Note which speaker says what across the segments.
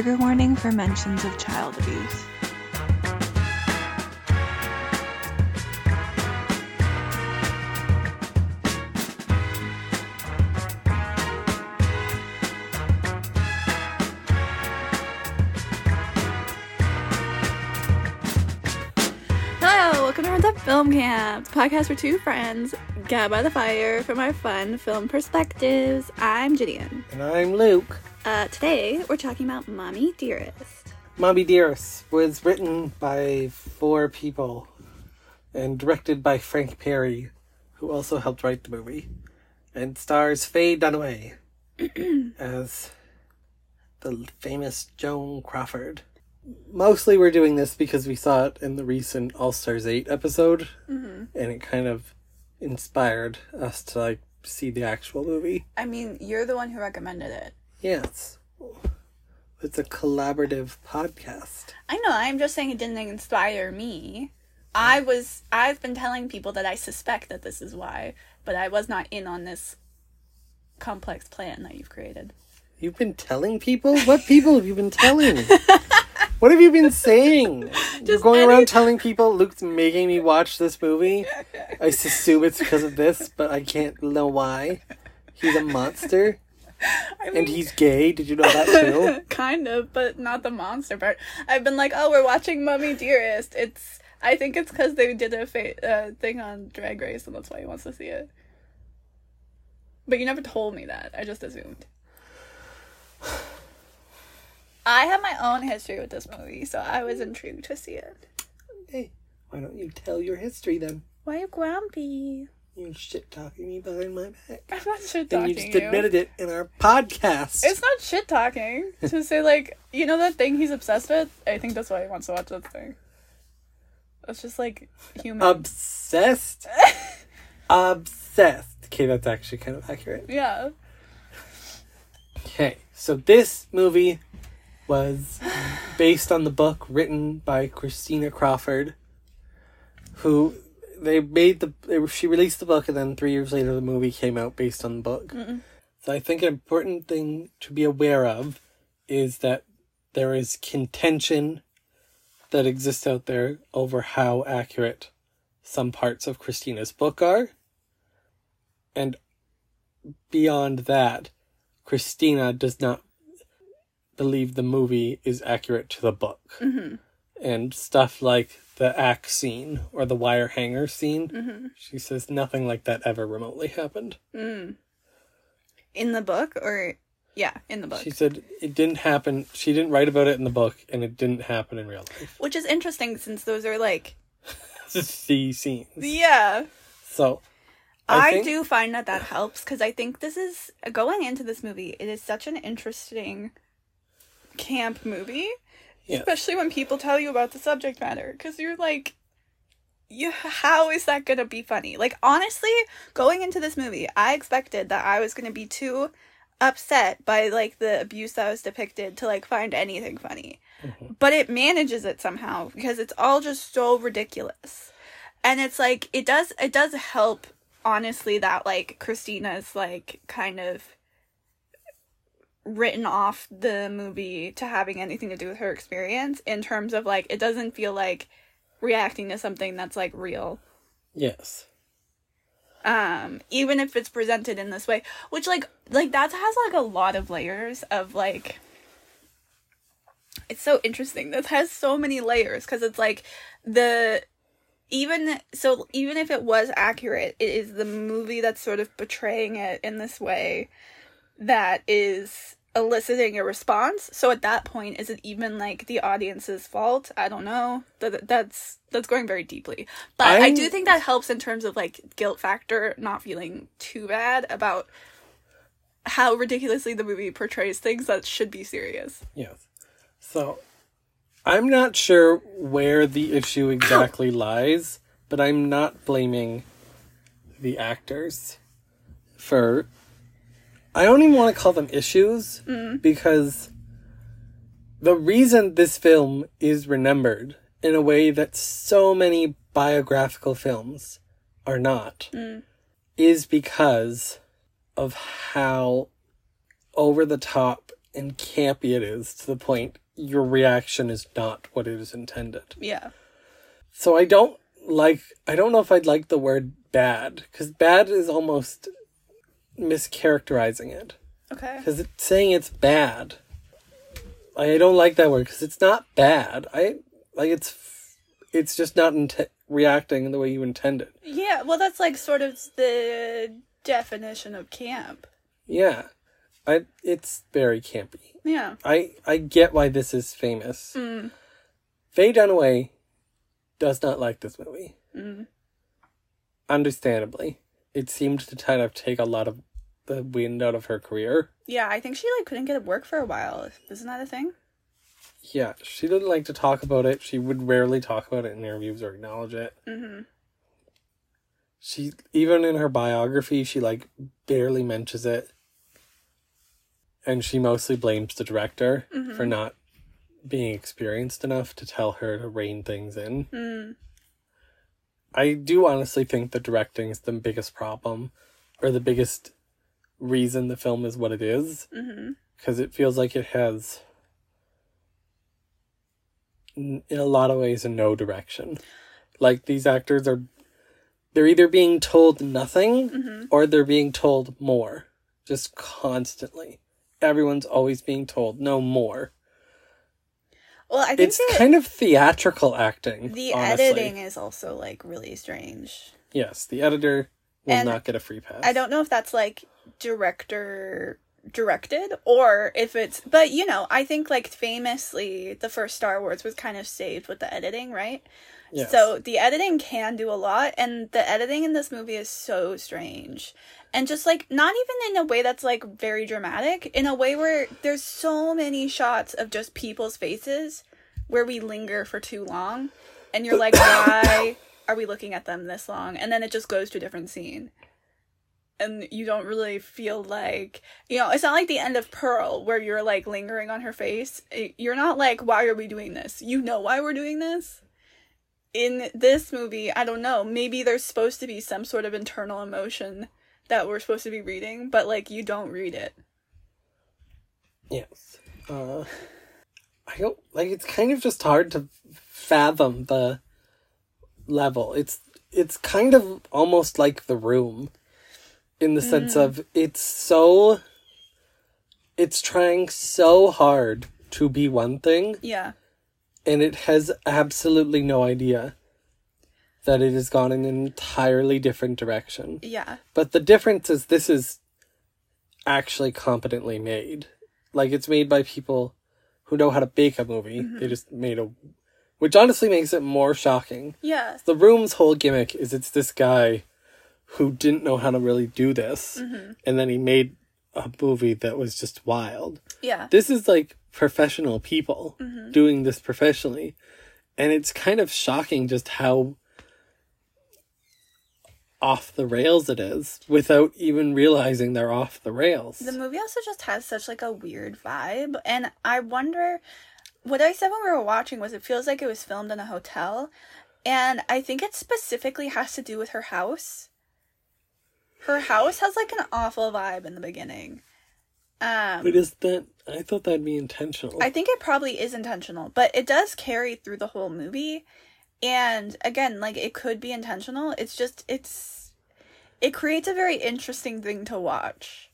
Speaker 1: Trigger warning for mentions of child abuse.
Speaker 2: Hello, welcome to Friends at Film Camp, podcast for two friends gather by the fire from our fun film perspectives. I'm Gideon.
Speaker 3: And I'm Luke.
Speaker 2: Uh, today we're talking about Mommie Dearest.
Speaker 3: Mommie Dearest was written by four people and directed by Frank Perry, who also helped write the movie, and stars Faye Dunaway as the famous Joan Crawford. Mostly we're doing this because we saw it in the recent All Stars 8 episode, and it kind of inspired us to like see the actual movie.
Speaker 2: I mean, you're the one who recommended it.
Speaker 3: Yes. It's a collaborative podcast.
Speaker 2: I know, I'm just saying it didn't inspire me. I was, I've been telling people that I suspect that this is why, but I was not in on this complex plan that you've created.
Speaker 3: You've been telling people? What people have you been telling? what have you been saying? You're going
Speaker 2: any-
Speaker 3: around telling people Luke's making me watch this movie. I assume it's because of this, but I can't know why. He's a monster. and he's gay. Did you know that too?
Speaker 2: kind of, but not the monster part. I've been like, oh, we're watching Mommie Dearest. It's, I think it's because they did a fa- uh, thing on Drag Race, and that's why he wants to see it. But you never told me that. I just assumed. I have my own history with this movie, so I was intrigued to see it.
Speaker 3: hey, why don't you tell your history then?
Speaker 2: Why are you grumpy?
Speaker 3: You shit talking me behind my back.
Speaker 2: I'm not shit talking
Speaker 3: you just
Speaker 2: you.
Speaker 3: admitted it in our podcast.
Speaker 2: It's not shit talking to say like you know that thing he's obsessed with. I think that's why he wants to watch that thing. It's just like human.
Speaker 3: Obsessed? Obsessed. Okay, that's actually kind of accurate.
Speaker 2: yeah.
Speaker 3: Okay, so this movie was based on the book written by Christina Crawford, who they made the they, she released the book and then three years later the movie came out based on the book. So I think an important thing to be aware of is that there is contention that exists out there over how accurate some parts of Christina's book are. And beyond that, Christina does not believe the movie is accurate to the book.
Speaker 2: Mm-hmm.
Speaker 3: And stuff like the axe scene or the wire hanger scene,
Speaker 2: Mm-hmm.
Speaker 3: she says nothing like that ever remotely happened.
Speaker 2: Mm. In the book, or yeah, in the book,
Speaker 3: She said it didn't happen. She didn't write about it in the book, and it didn't happen in real life.
Speaker 2: which is interesting since those are like
Speaker 3: the scenes.
Speaker 2: yeah.
Speaker 3: So,
Speaker 2: I,
Speaker 3: I think-
Speaker 2: do find that that helps because I think this is going into this movie. It is such an interesting camp movie,
Speaker 3: Yeah.
Speaker 2: especially when people tell you about the subject matter because you're like, you how is that gonna be funny? Like honestly, going into this movie, I expected that I was gonna be too upset by like the abuse that was depicted to like find anything funny. Mm-hmm. But it manages it somehow because it's all just so ridiculous. And it's like it does it does help honestly that like Christina's like kind of written off the movie to having anything to do with her experience in terms of like it doesn't feel like reacting to something that's like real
Speaker 3: yes.
Speaker 2: um even if it's presented in this way which like like that has like a lot of layers of like it's so interesting this has so many layers because it's like the even so even if it was accurate it is the movie that's sort of portraying it in this way that is eliciting a response so at that point is it even like the audience's fault i don't know that that's that's going very deeply but i
Speaker 3: I'm-
Speaker 2: do think that helps in terms of like guilt factor not feeling too bad about how ridiculously the movie portrays things that should be serious
Speaker 3: Yes. So, I'm not sure where the issue exactly lies, but I'm not blaming the actors for. I don't even want to call them issues mm-hmm. because the reason this film is remembered in a way that so many biographical films are not mm. is because of how over the top and campy it is to the point your reaction is not what it is intended.
Speaker 2: Yeah.
Speaker 3: So I don't like I don't know if I'd like the word bad cuz bad is almost mischaracterizing it
Speaker 2: Okay.
Speaker 3: cuz it's saying it's bad. I don't like that word cuz it's not bad. I like it's it's just not int- reacting in the way you intended.
Speaker 2: Yeah, well, that's like sort of the definition of camp.
Speaker 3: Yeah. I it's very campy.
Speaker 2: Yeah.
Speaker 3: I I get why this is famous.
Speaker 2: Mm.
Speaker 3: Faye Dunaway does not like this movie.
Speaker 2: Mm.
Speaker 3: Understandably, it seemed to kind of take a lot of the wind out of her career.
Speaker 2: Yeah, I think she like couldn't get work for a while. Isn't that a thing?
Speaker 3: Yeah, she didn't like to talk about it. She would rarely talk about it in interviews or acknowledge it.
Speaker 2: Mm-hmm.
Speaker 3: She even in her biography, she like barely mentions it. And she mostly blames the director for not being experienced enough to tell her to rein things in.
Speaker 2: Mm.
Speaker 3: I do honestly think the directing is the biggest problem, or the biggest reason the film is what it is,
Speaker 2: Mm-hmm.
Speaker 3: because it feels like it has, in a lot of ways, a no direction. Like these actors are, they're either being told nothing
Speaker 2: Mm-hmm.
Speaker 3: or they're being told more, just constantly. Everyone's always being told no more.
Speaker 2: Well, I think
Speaker 3: It's kind of theatrical acting.
Speaker 2: the
Speaker 3: honestly.
Speaker 2: editing is also like really strange.
Speaker 3: Yes, the editor will
Speaker 2: And
Speaker 3: not get a free pass.
Speaker 2: I don't know if that's like director directed or if it's but you know, I think like famously the first Star Wars was kind of saved with the editing, right?
Speaker 3: Yes.
Speaker 2: So the editing can do a lot and the editing in this movie is so strange. And just like not even in a way that's like very dramatic, in a way where there's so many shots of just people's faces where we linger for too long and you're like why are we looking at them this long? And then it just goes to a different scene and you don't really feel like you know it's not like the end of pearl where you're like lingering on her face you're not like why are we doing this you know why we're doing this in this movie i don't know maybe there's supposed to be some sort of internal emotion that we're supposed to be reading but like you don't read it
Speaker 3: Yes. Uh, I don't like. It's kind of just hard to fathom the level. It's it's kind of almost like the room, in the sense mm. of it's so. It's trying so hard to be one thing,
Speaker 2: yeah
Speaker 3: and it has absolutely no idea that it has gone in an entirely different direction.
Speaker 2: yeah
Speaker 3: But the difference is this is actually competently made. Like it's made by people who know how to bake a movie. Mm-hmm. They just made a which honestly makes it more shocking.
Speaker 2: yeah
Speaker 3: The room's whole gimmick is it's this guy who didn't know how to really do this mm-hmm. and then he made a movie that was just wild.
Speaker 2: yeah
Speaker 3: This is like professional people mm-hmm. doing this professionally. And it's kind of shocking just how off the rails it is without even realizing they're off the rails.
Speaker 2: The movie also just has such like a weird vibe, and I wonder what I said when we were watching was it feels like it was filmed in a hotel, and I think it specifically has to do with her house. Her house has like an awful vibe in the beginning. Um,
Speaker 3: but is that I thought that'd be intentional.
Speaker 2: I think it probably is intentional, but it does carry through the whole movie. And again, like it could be intentional. It's just it's it creates a very interesting thing to watch.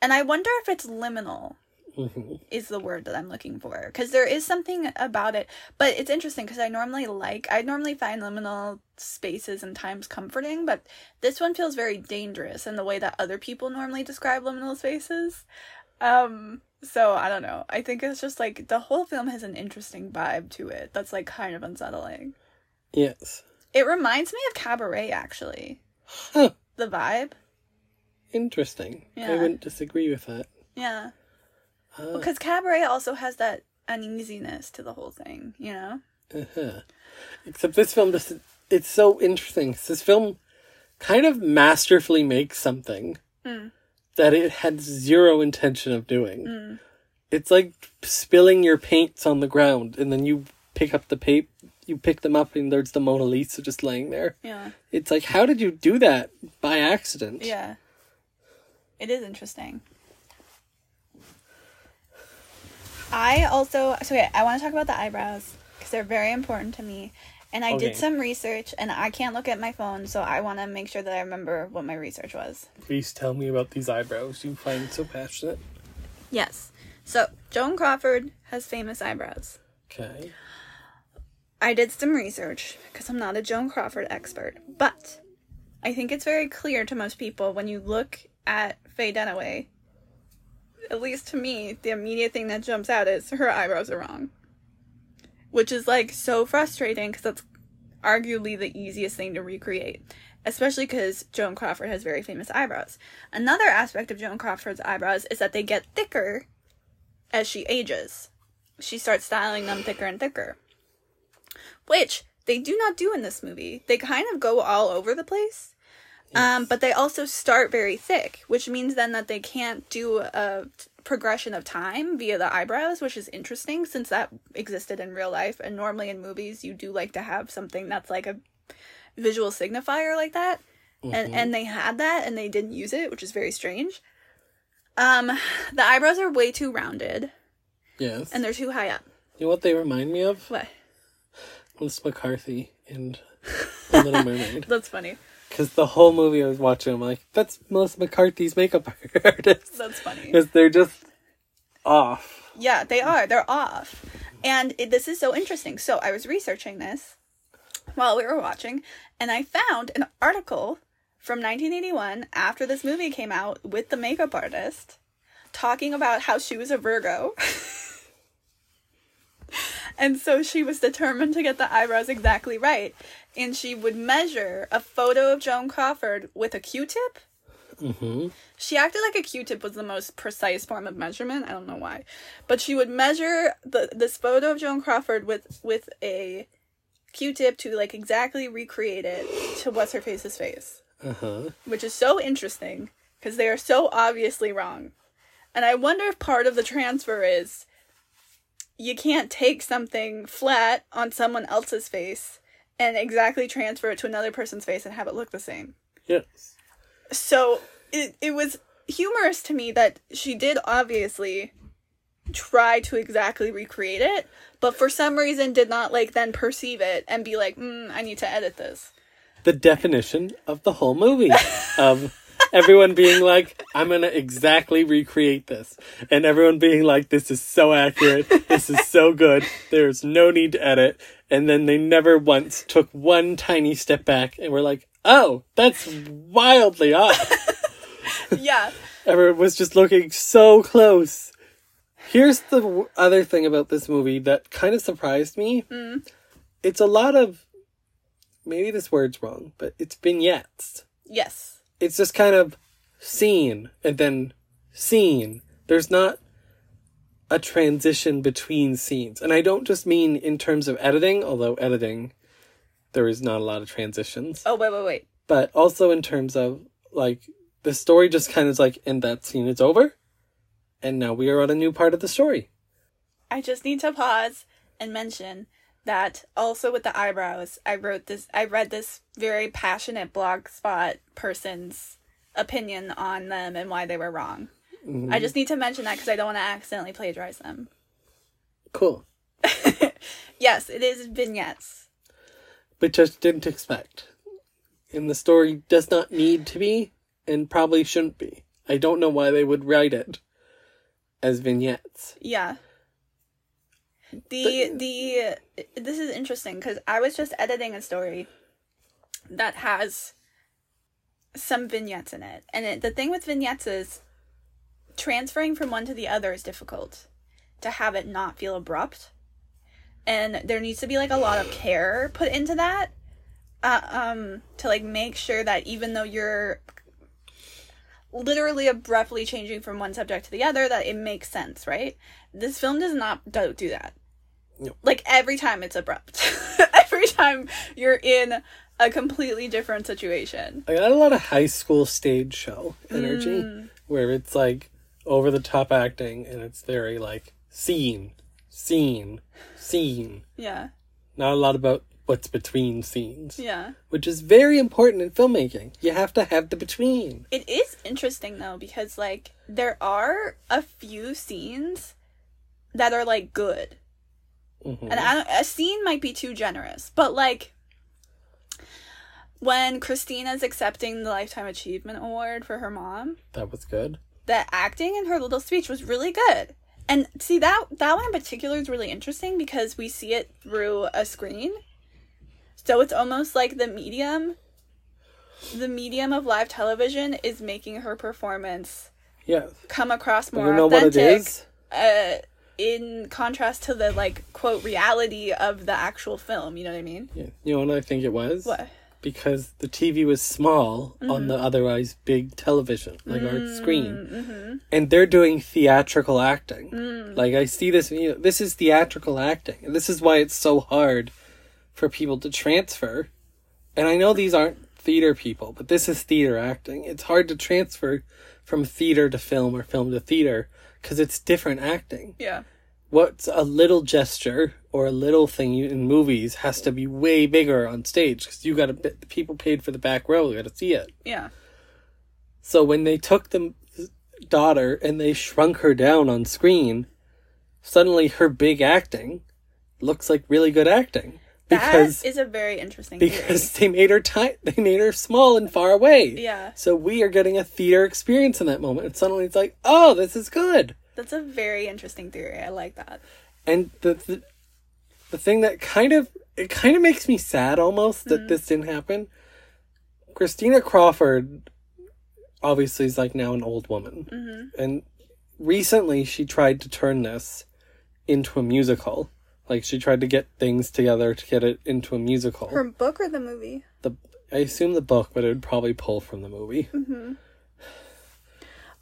Speaker 2: And I wonder if it's liminal
Speaker 3: Mhm.
Speaker 2: is the word that I'm looking for because there is something about it. But it's interesting because I normally like I normally find liminal spaces and times comforting, but this one feels very dangerous in the way that other people normally describe liminal spaces. Um so I don't know. I think it's just like the whole film has an interesting vibe to it that's like kind of unsettling.
Speaker 3: Yes.
Speaker 2: It reminds me of Cabaret actually.
Speaker 3: Huh.
Speaker 2: The vibe.
Speaker 3: Interesting.
Speaker 2: Yeah.
Speaker 3: I wouldn't disagree with that.
Speaker 2: Yeah. Because Cabaret also has that uneasiness to the whole thing, you know?
Speaker 3: uh-huh. Except this film just it's so interesting. This film kind of masterfully makes something
Speaker 2: Mm.
Speaker 3: that it had zero intention of doing.
Speaker 2: Mm.
Speaker 3: It's like spilling your paints on the ground and then you pick up the paint you pick them up and there's the Mona Lisa just laying there.
Speaker 2: Yeah.
Speaker 3: It's like how did you do that by accident?
Speaker 2: Yeah. It is interesting. I also so okay, I want to talk about the eyebrows because they're very important to me. And I
Speaker 3: Okay.
Speaker 2: did some research, and I can't look at my phone, so I want to make sure that I remember what my research was.
Speaker 3: Please tell me about these eyebrows you find so passionate.
Speaker 2: Yes. So Joan Crawford has famous eyebrows.
Speaker 3: Okay.
Speaker 2: I did some research because I'm not a Joan Crawford expert, but I think it's very clear to most people when you look at Faye Dunaway. At least to me, the immediate thing that jumps out is her eyebrows are wrong, which is like so frustrating because that's arguably the easiest thing to recreate, especially because Joan Crawford has very famous eyebrows. Another aspect of Joan Crawford's eyebrows is that they get thicker as she ages. She starts styling them thicker and thicker which they do not do in this movie. They kind of go all over the place. Um, but they also start very thick, which means then that they can't do a t- progression of time via the eyebrows, which is interesting since that existed in real life. And normally in movies, you do like to have something that's like a visual signifier like that. And and they had that and they didn't use it, which is very strange. Um, the eyebrows are way too rounded
Speaker 3: Yes.
Speaker 2: and they're too high up.
Speaker 3: you know what they remind me of?
Speaker 2: What?
Speaker 3: Melissa McCarthy and The Little Mermaid.
Speaker 2: That's funny.
Speaker 3: Because the whole movie I was watching, I'm like, that's Melissa McCarthy's makeup artist.
Speaker 2: That's funny.
Speaker 3: Because they're just off.
Speaker 2: Yeah, they are. They're off. And it, this is so interesting. So I was researching this while we were watching, and I found an article from 1981 after this movie came out with the makeup artist talking about how she was a Virgo. and so she was determined to get the eyebrows exactly right. And she would measure a photo of Joan Crawford with a Q tip
Speaker 3: Mm-hmm.
Speaker 2: she acted like a Q-tip was the most precise form of measurement. I don't know why, but she would measure the this photo of Joan Crawford with with a Q-tip to like exactly recreate it to what's her face's face,
Speaker 3: Uh-huh.
Speaker 2: which is so interesting because they are so obviously wrong. And I wonder if part of the transfer is you can't take something flat on someone else's face and exactly transfer it to another person's face and have it look the same
Speaker 3: Yes.
Speaker 2: so it it was humorous to me that she did obviously try to exactly recreate it, but for some reason did not like then perceive it and be like, mm, I need to edit this.
Speaker 3: The definition of the whole movie of everyone being like, I'm gonna exactly recreate this. And everyone being like, this is so accurate. This is so good. There's no need to edit. And then they never once took one tiny step back and were like, oh, that's wildly off.
Speaker 2: Yeah.
Speaker 3: Everyone was just looking so close. Here's the w- other thing about this movie that kind of surprised me. Mm. It's a lot of, maybe this word's wrong, but it's vignettes.
Speaker 2: yes.
Speaker 3: It's just kind of scene and then scene. There's not a transition between scenes. And I don't just mean in terms of editing, although editing, there is not a lot of transitions
Speaker 2: Oh wait, wait, wait.
Speaker 3: but also in terms of like the story just kind of is like and that scene is over and now we are on a new part of the story
Speaker 2: I just need to pause and mention that also with the eyebrows, I wrote this I read this very passionate blog spot person's opinion on them and why they were wrong. Mm-hmm. I just need to mention that because I don't want to accidentally plagiarize them.
Speaker 3: cool.
Speaker 2: Yes, it is vignettes.
Speaker 3: but just didn't expect. And the story does not need to be and probably shouldn't be. I don't know why they would write it as vignettes.
Speaker 2: Yeah. The the this is interesting because I was just editing a story that has some vignettes in it, and it, the thing with vignettes is transferring from one to the other is difficult. To have it not feel abrupt, and there needs to be like a lot of care put into that, uh, um, to like make sure that even though you're literally abruptly changing from one subject to the other that it makes sense right? This film does not do, do that.
Speaker 3: No.
Speaker 2: like every time it's abrupt. Every time you're in a completely different situation.
Speaker 3: I got a lot of high school stage show energy where it's like over the top acting and it's very like scene scene scene
Speaker 2: yeah
Speaker 3: not a lot about what's between scenes,
Speaker 2: yeah
Speaker 3: which is very important in filmmaking. You have to have the between.
Speaker 2: it is interesting though because like there are a few scenes that are like good.
Speaker 3: Mhm.
Speaker 2: And I don't, a scene might be too generous, but like when Christina's accepting the Lifetime Achievement Award for her mom,
Speaker 3: that was good.
Speaker 2: The acting in her little speech was really good. And see that that one in particular is really interesting because we see it through a screen. So it's almost like the medium the medium of live television is making her performance
Speaker 3: Yeah.
Speaker 2: come across more
Speaker 3: you know
Speaker 2: authentic uh in contrast to the like quote reality of the actual film, you know what I mean?
Speaker 3: Yeah. You know what I think it was?
Speaker 2: What?
Speaker 3: Because the TV was small
Speaker 2: Mm-hmm.
Speaker 3: on the otherwise big television, like our screen.
Speaker 2: Mm-hmm.
Speaker 3: And they're doing theatrical acting.
Speaker 2: Mm.
Speaker 3: Like I see this, you know, this is theatrical acting. And this is why it's so hard for people to transfer. And I know these aren't theater people, but this is theater acting. It's hard to transfer from theater to film or film to theater because it's different acting.
Speaker 2: Yeah.
Speaker 3: what's a little gesture or a little thing in movies has to be way bigger on stage because you got to people paid for the back row got to see it.
Speaker 2: Yeah.
Speaker 3: So when they took the daughter and they shrunk her down on screen, suddenly her big acting looks like really good acting because
Speaker 2: that is a very interesting
Speaker 3: because they made her tight they made her small and far away.
Speaker 2: Yeah.
Speaker 3: So we are getting a theater experience in that moment, and suddenly it's like, oh, this is good.
Speaker 2: That's a very interesting theory. I like that.
Speaker 3: and the, the the thing that kind of it kind of makes me sad almost that mm-hmm. this didn't happen. Christina crawford obviously is like now an old woman. Mm-hmm. And recently she tried to turn this into a musical. Like she tried to get things together to get it into a musical.
Speaker 2: Her book or the movie?
Speaker 3: the i assume the book but it would probably pull from the movie. Mm-hmm.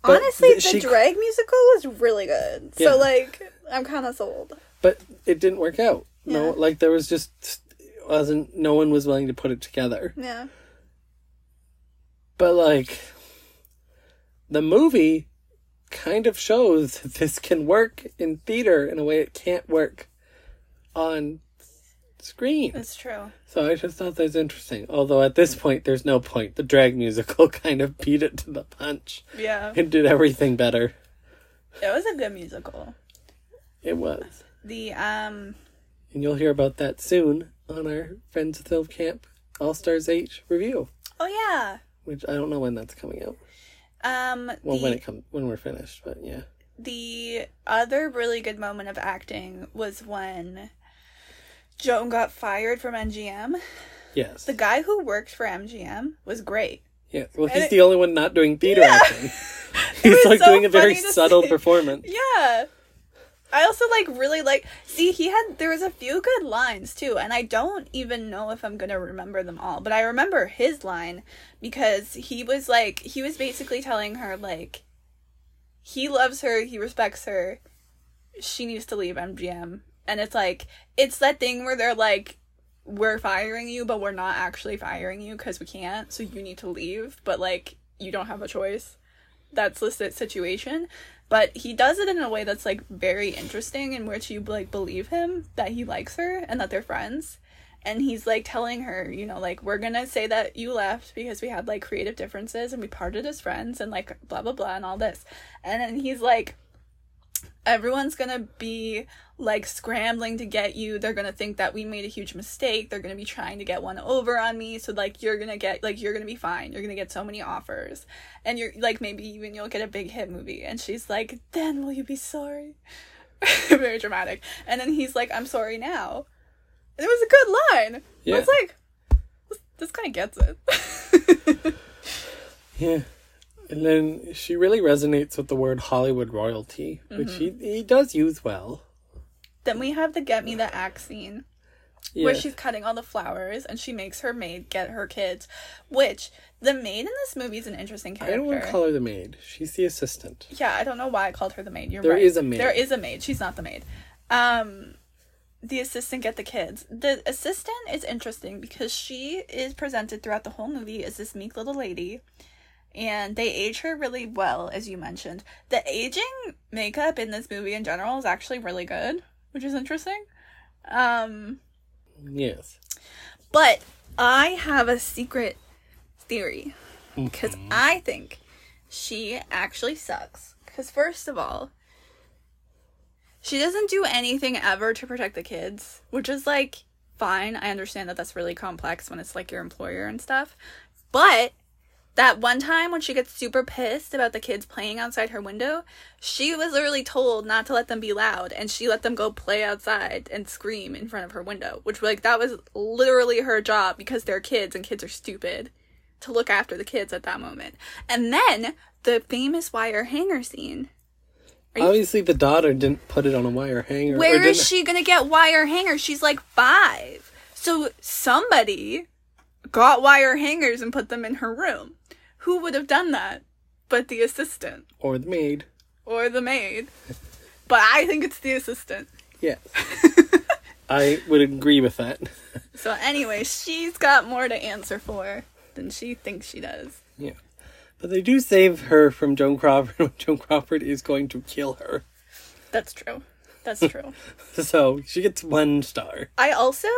Speaker 3: But
Speaker 2: Honestly,
Speaker 3: th-
Speaker 2: the
Speaker 3: she-
Speaker 2: drag musical was really good.
Speaker 3: Yeah.
Speaker 2: So like, I'm kind of sold.
Speaker 3: but it didn't work out no like there was just wasn't no one was willing to put it together
Speaker 2: Yeah.
Speaker 3: But like the movie kind of shows that this can work in theater in a way it can't work on screen.
Speaker 2: It's true.
Speaker 3: So I just thought that was interesting. Although at this point there's no point. The drag musical kind of beat it to the punch
Speaker 2: Yeah.
Speaker 3: and did everything better.
Speaker 2: It was a good musical.
Speaker 3: It was.
Speaker 2: The um
Speaker 3: And you'll hear about that soon on our Friends at Film Camp All Stars 8 review.
Speaker 2: Oh yeah.
Speaker 3: Which I don't know when that's coming out.
Speaker 2: Um
Speaker 3: Well
Speaker 2: the
Speaker 3: when it comes when we're finished, but yeah.
Speaker 2: the other really good moment of acting was when Joan got fired from MGM.
Speaker 3: Yes.
Speaker 2: The guy who worked for MGM was great.
Speaker 3: Yeah, well, he's
Speaker 2: it-
Speaker 3: the only one not doing theater
Speaker 2: Yeah.
Speaker 3: acting. He's like
Speaker 2: so
Speaker 3: doing a very subtle
Speaker 2: see.
Speaker 3: performance.
Speaker 2: Yeah. I also like really like see he had there was a few good lines too and I don't even know if I'm going to remember them all but I remember his line because he was like he was basically telling her like he loves her, he respects her. She needs to leave MGM. And it's like it's that thing where they're like we're firing you but we're not actually firing you cuz we can't so you need to leave but like you don't have a choice that's the situation but he does it in a way that's like very interesting in which you like believe him that he likes her and that they're friends. And he's like telling her you know like we're gonna say that you left because we had like creative differences and we parted as friends and like blah blah blah and all this. And then he's like everyone's gonna be like scrambling to get you. They're gonna think that we made a huge mistake. They're gonna be trying to get one over on me. So like you're gonna get like you're gonna be fine. You're gonna get so many offers. And you're like maybe even you'll get a big hit movie. And she's like then will you be sorry? Very dramatic. And then he's like i'm sorry now. And it was a good line.
Speaker 3: Yeah.
Speaker 2: it's like this, this guy gets it.
Speaker 3: Yeah. And then she really resonates with the word Hollywood royalty, which he,
Speaker 2: Mm-hmm.
Speaker 3: he does use well.
Speaker 2: then we have the get me the axe scene
Speaker 3: Yeah.
Speaker 2: where she's cutting all the flowers and she makes her maid get her kids which the maid in this movie is an interesting character.
Speaker 3: I don't want to call her the maid. She's the assistant.
Speaker 2: yeah i don't know why i called her the maid you're
Speaker 3: There
Speaker 2: right
Speaker 3: is a maid.
Speaker 2: there is a maid she's not the maid um the assistant get the kids the assistant is interesting because she is presented throughout the whole movie as this meek little lady and they age her really well as you mentioned the aging makeup in this movie in general is actually really good which is interesting um
Speaker 3: Yes.
Speaker 2: but I have a secret theory because I think she actually sucks. Because first of all, She doesn't do anything ever to protect the kids, which is like fine. I understand that that's really complex when it's like your employer and stuff. But that one time when she gets super pissed about the kids playing outside her window, she was literally told not to let them be loud and she let them go play outside and scream in front of her window, which like that was literally her job because they're kids and kids are stupid to look after the kids at that moment. And then the famous wire hanger scene. You-
Speaker 3: Obviously, the daughter didn't put it on a wire hanger.
Speaker 2: Where is didn't- she gonna get wire hangers? She's like five. So somebody got wire hangers and put them in her room. Who would have done that? But the assistant
Speaker 3: Or the maid.
Speaker 2: or the maid. But I think it's the assistant.
Speaker 3: Yes. I would agree with that.
Speaker 2: So anyway, she's got more to answer for than she thinks she does.
Speaker 3: Yeah. But they do save her from Joan Crawford when Joan Crawford is going to kill her.
Speaker 2: That's true. That's true.
Speaker 3: So she gets one star.
Speaker 2: I also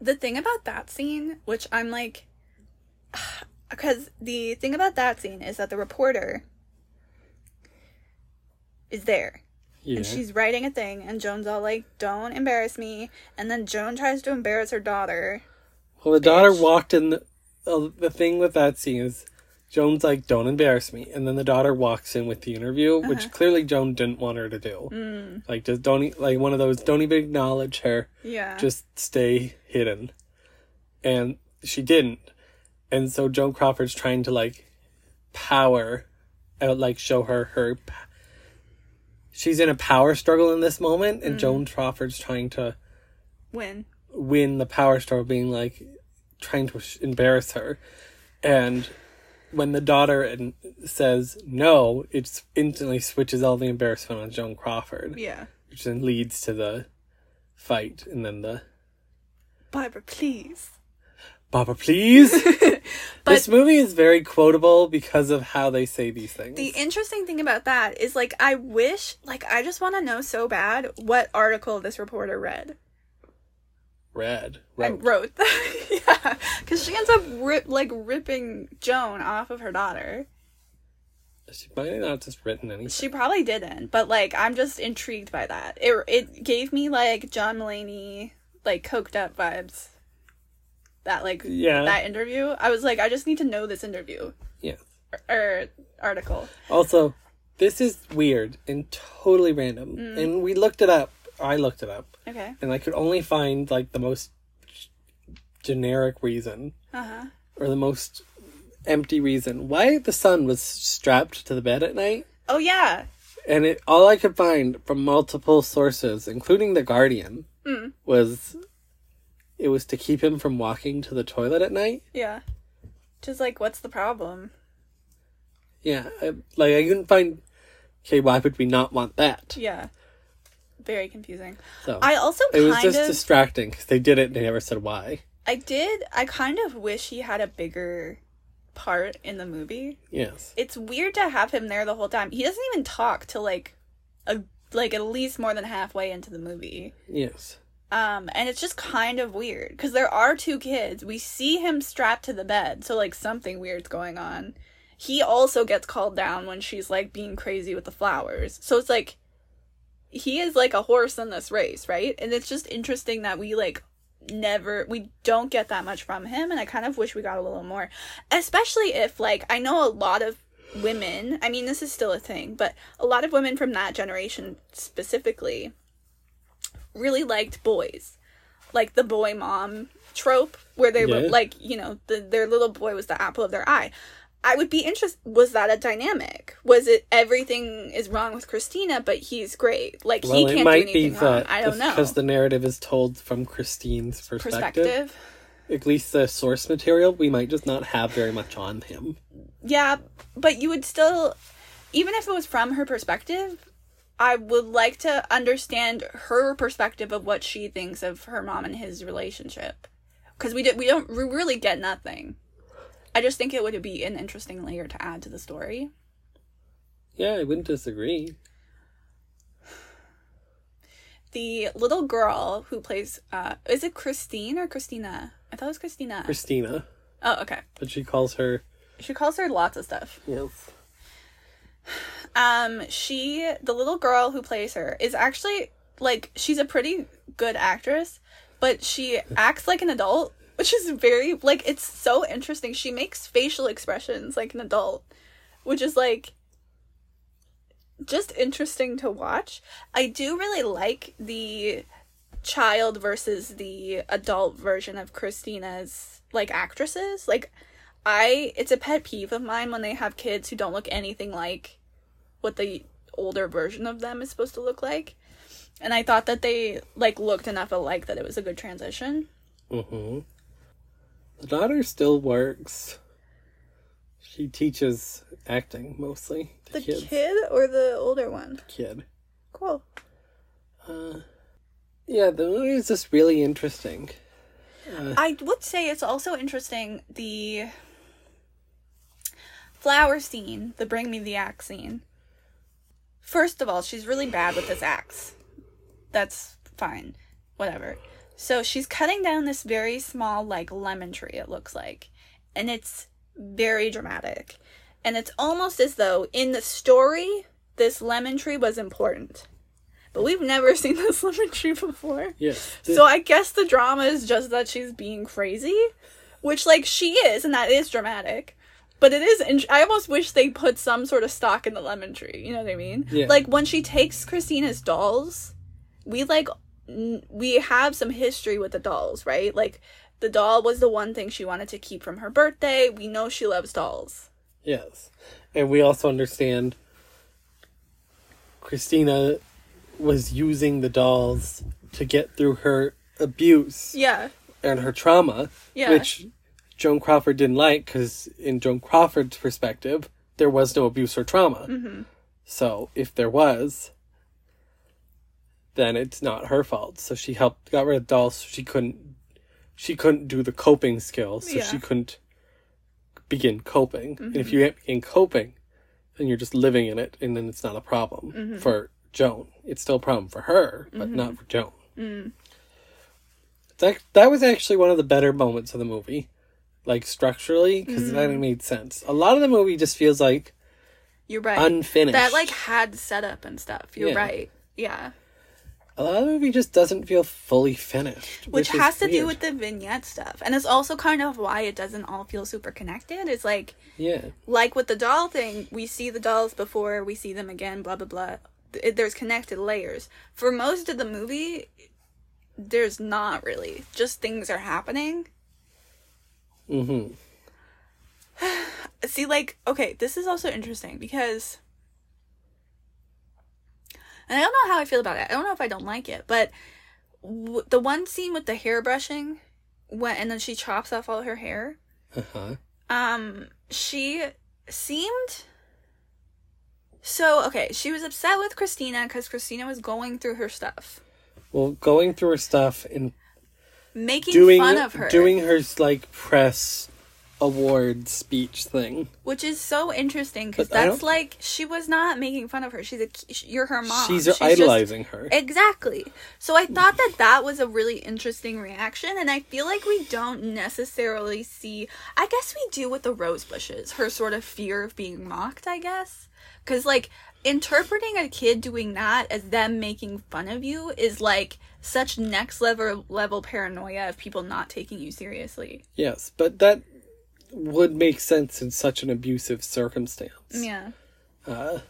Speaker 2: the thing about that scene, which I'm like because the thing about that scene is that the reporter is there
Speaker 3: Yeah.
Speaker 2: and she's writing a thing and Joan's all like, Don't embarrass me and then Joan tries to embarrass her daughter.
Speaker 3: well, the daughter walked in. The, uh, the thing with that scene is Joan's like, don't embarrass me. And then the daughter walks in with the interview,
Speaker 2: Uh-huh.
Speaker 3: which clearly Joan didn't want her to do.
Speaker 2: Mm.
Speaker 3: Like, just don't, like one of those, don't even acknowledge her.
Speaker 2: Yeah.
Speaker 3: just stay hidden. And she didn't. And so Joan Crawford's trying to like power out like show her her she's in a power struggle in this moment and mm. Joan Crawford's trying to
Speaker 2: win.
Speaker 3: win the power struggle being like trying to embarrass her. And when the daughter and says no, it instantly switches all the embarrassment on Joan Crawford,
Speaker 2: Yeah.
Speaker 3: which then leads to the fight and then the
Speaker 2: Barbara, please.
Speaker 3: Baba, please. This movie is very quotable because of how they say these things.
Speaker 2: The interesting thing about that is like I wish like I just want to know so bad what article this reporter read.
Speaker 3: Red.
Speaker 2: I
Speaker 3: Road.
Speaker 2: wrote. yeah, because she ends up rip, like ripping Joan off of her daughter.
Speaker 3: She might have not just written anything.
Speaker 2: She probably didn't, but like I'm just intrigued by that. It it gave me like John Mulaney like coked up vibes. That like
Speaker 3: Yeah.
Speaker 2: that interview. I was like, I just need to know this interview
Speaker 3: Yeah.
Speaker 2: or, or article.
Speaker 3: Also, this is weird and totally random.
Speaker 2: Mm.
Speaker 3: And we looked it up. I looked it up.
Speaker 2: Okay.
Speaker 3: And I could only find like the most g- generic reason
Speaker 2: Uh huh.
Speaker 3: or the most empty reason why the son was strapped to the bed at night.
Speaker 2: Oh yeah.
Speaker 3: And it all I could find from multiple sources, including the Guardian,
Speaker 2: Mm.
Speaker 3: was it was to keep him from walking to the toilet at night.
Speaker 2: Yeah. Just like, what's the problem?
Speaker 3: Yeah, I, like I couldn't find. Okay, why would we not want that?
Speaker 2: Yeah. Very confusing.
Speaker 3: So
Speaker 2: I also
Speaker 3: it was just
Speaker 2: of
Speaker 3: distracting because they did it and they never said why.
Speaker 2: I did I kind of wish he had a bigger part in the movie.
Speaker 3: Yes,
Speaker 2: It's weird to have him there the whole time. He doesn't even talk till like a like at least more than halfway into the movie.
Speaker 3: yes,
Speaker 2: Um and it's just kind of weird cuz there are two kids. We see him strapped to the bed, so like something weird's going on. He also gets called down when she's like being crazy with the flowers. So it's like he is like a horse in this race, right? And it's just interesting that we like never we don't get that much from him and I kind of wish we got a little more. Especially if like I know a lot of women, I mean this is still a thing, but a lot of women from that generation specifically really liked boys. Like the boy mom trope where they were like, you know, the, their little boy was the apple of their eye. I would be interested. Was that a dynamic? Was it everything is wrong with Christina, but he's great? Like
Speaker 3: well,
Speaker 2: he can't do
Speaker 3: might be
Speaker 2: anything wrong.
Speaker 3: that
Speaker 2: I don't know.
Speaker 3: because the narrative is told from Christine's perspective.
Speaker 2: perspective.
Speaker 3: At least the source material, we might just not have very much on him.
Speaker 2: Yeah, but you would still, even if it was from her perspective, I would like to understand her perspective of what she thinks of her mom and his relationship, because we did we don't we really get nothing. I just think it would be an interesting layer to add to the story.
Speaker 3: Yeah, I wouldn't disagree.
Speaker 2: The little girl who plays, uh, is it Christine or Christina? I thought it was Christina.
Speaker 3: Christina,
Speaker 2: oh, okay.
Speaker 3: but she calls her
Speaker 2: She calls her lots of stuff.
Speaker 3: yes.
Speaker 2: Um, she, the little girl who plays her, is actually like she's a pretty good actress, but she acts like an adult, which is very like it's so interesting. She makes facial expressions like an adult, which is like just interesting to watch. I do really like the child versus the adult version of Christina's like actresses. Like I it's a pet peeve of mine when they have kids who don't look anything like what the older version of them is supposed to look like. And I thought that they like looked enough alike that it was a good transition.
Speaker 3: Mm-hmm. The daughter still works. She teaches acting mostly. to
Speaker 2: The
Speaker 3: kids.
Speaker 2: kid or the older one?
Speaker 3: Kid.
Speaker 2: Cool.
Speaker 3: Uh, yeah, the movie is just really interesting.
Speaker 2: I would say it's also interesting the flower scene, the bring me the axe scene. First of all, she's really bad with this axe. That's fine. Whatever. So she's cutting down this very small, like, lemon tree, it looks like. And it's very dramatic. And it's almost as though in the story, this lemon tree was important. But we've never seen this lemon tree before.
Speaker 3: Yes.
Speaker 2: So I guess the drama is just that she's being crazy, which like she is, and that is dramatic. But it is. In- I almost wish they put some sort of stock in the lemon tree. You know what I mean?
Speaker 3: Yeah.
Speaker 2: Like when she takes Christina's dolls, we like n- we have some history with the dolls, right? Like the doll was the one thing she wanted to keep from her birthday. We know she loves dolls.
Speaker 3: Yes. And we also understand Christina was using the dolls to get through her abuse
Speaker 2: Yeah.
Speaker 3: and her trauma,
Speaker 2: Yeah.
Speaker 3: which Joan Crawford didn't like because, in Joan Crawford's perspective, there was no abuse or trauma.
Speaker 2: Mm-hmm.
Speaker 3: So if there was, then it's not her fault. So she helped, got rid of dolls. So she couldn't, she couldn't do the coping skills. So
Speaker 2: Yeah.
Speaker 3: she couldn't begin coping. And if mm-hmm. you can't begin coping, then you're just living in it, and then it's not a problem mm-hmm. for Joan. It's still a problem for her, but not mm-hmm. for Joan. Mm. That that was actually one of the better moments of the movie, like structurally, because that mm-hmm. made sense. A lot of the movie just feels like
Speaker 2: You're right.
Speaker 3: unfinished.
Speaker 2: that like had setup and stuff. You're
Speaker 3: Yeah.
Speaker 2: right. Yeah.
Speaker 3: a lot of the movie just doesn't feel fully finished,
Speaker 2: which
Speaker 3: is
Speaker 2: has to do with the vignette stuff and it's also kind of why it doesn't all feel super connected it's like
Speaker 3: yeah,
Speaker 2: like with the doll thing we see the dolls before we see them again blah blah blah Th- there's connected layers for most of the movie there's not really just things are happening
Speaker 3: mm-hmm.
Speaker 2: see like okay this is also interesting because and i don't know how i feel about it i don't know if i don't like it but w- the one scene with the hair brushing when and then she chops off all her hair
Speaker 3: uh-huh.
Speaker 2: um she seemed so okay she was upset with christina because christina was going through her stuff
Speaker 3: Well, going through her stuff and
Speaker 2: making
Speaker 3: doing
Speaker 2: fun of her
Speaker 3: doing her like press award speech thing.
Speaker 2: which is so interesting because that's like she was not making fun of her she's a you're her mom
Speaker 3: She's,
Speaker 2: just-
Speaker 3: idolizing her.
Speaker 2: Exactly. So I thought that that was a really interesting reaction, and I feel like we don't necessarily see. I guess we do with the rose bushes, her sort of fear of being mocked, I guess. Because, like, interpreting a kid doing that as them making fun of you is like such next level level paranoia of people not taking you seriously.
Speaker 3: Yes, but that would make sense in such an abusive circumstance.
Speaker 2: Yeah.
Speaker 3: Uh,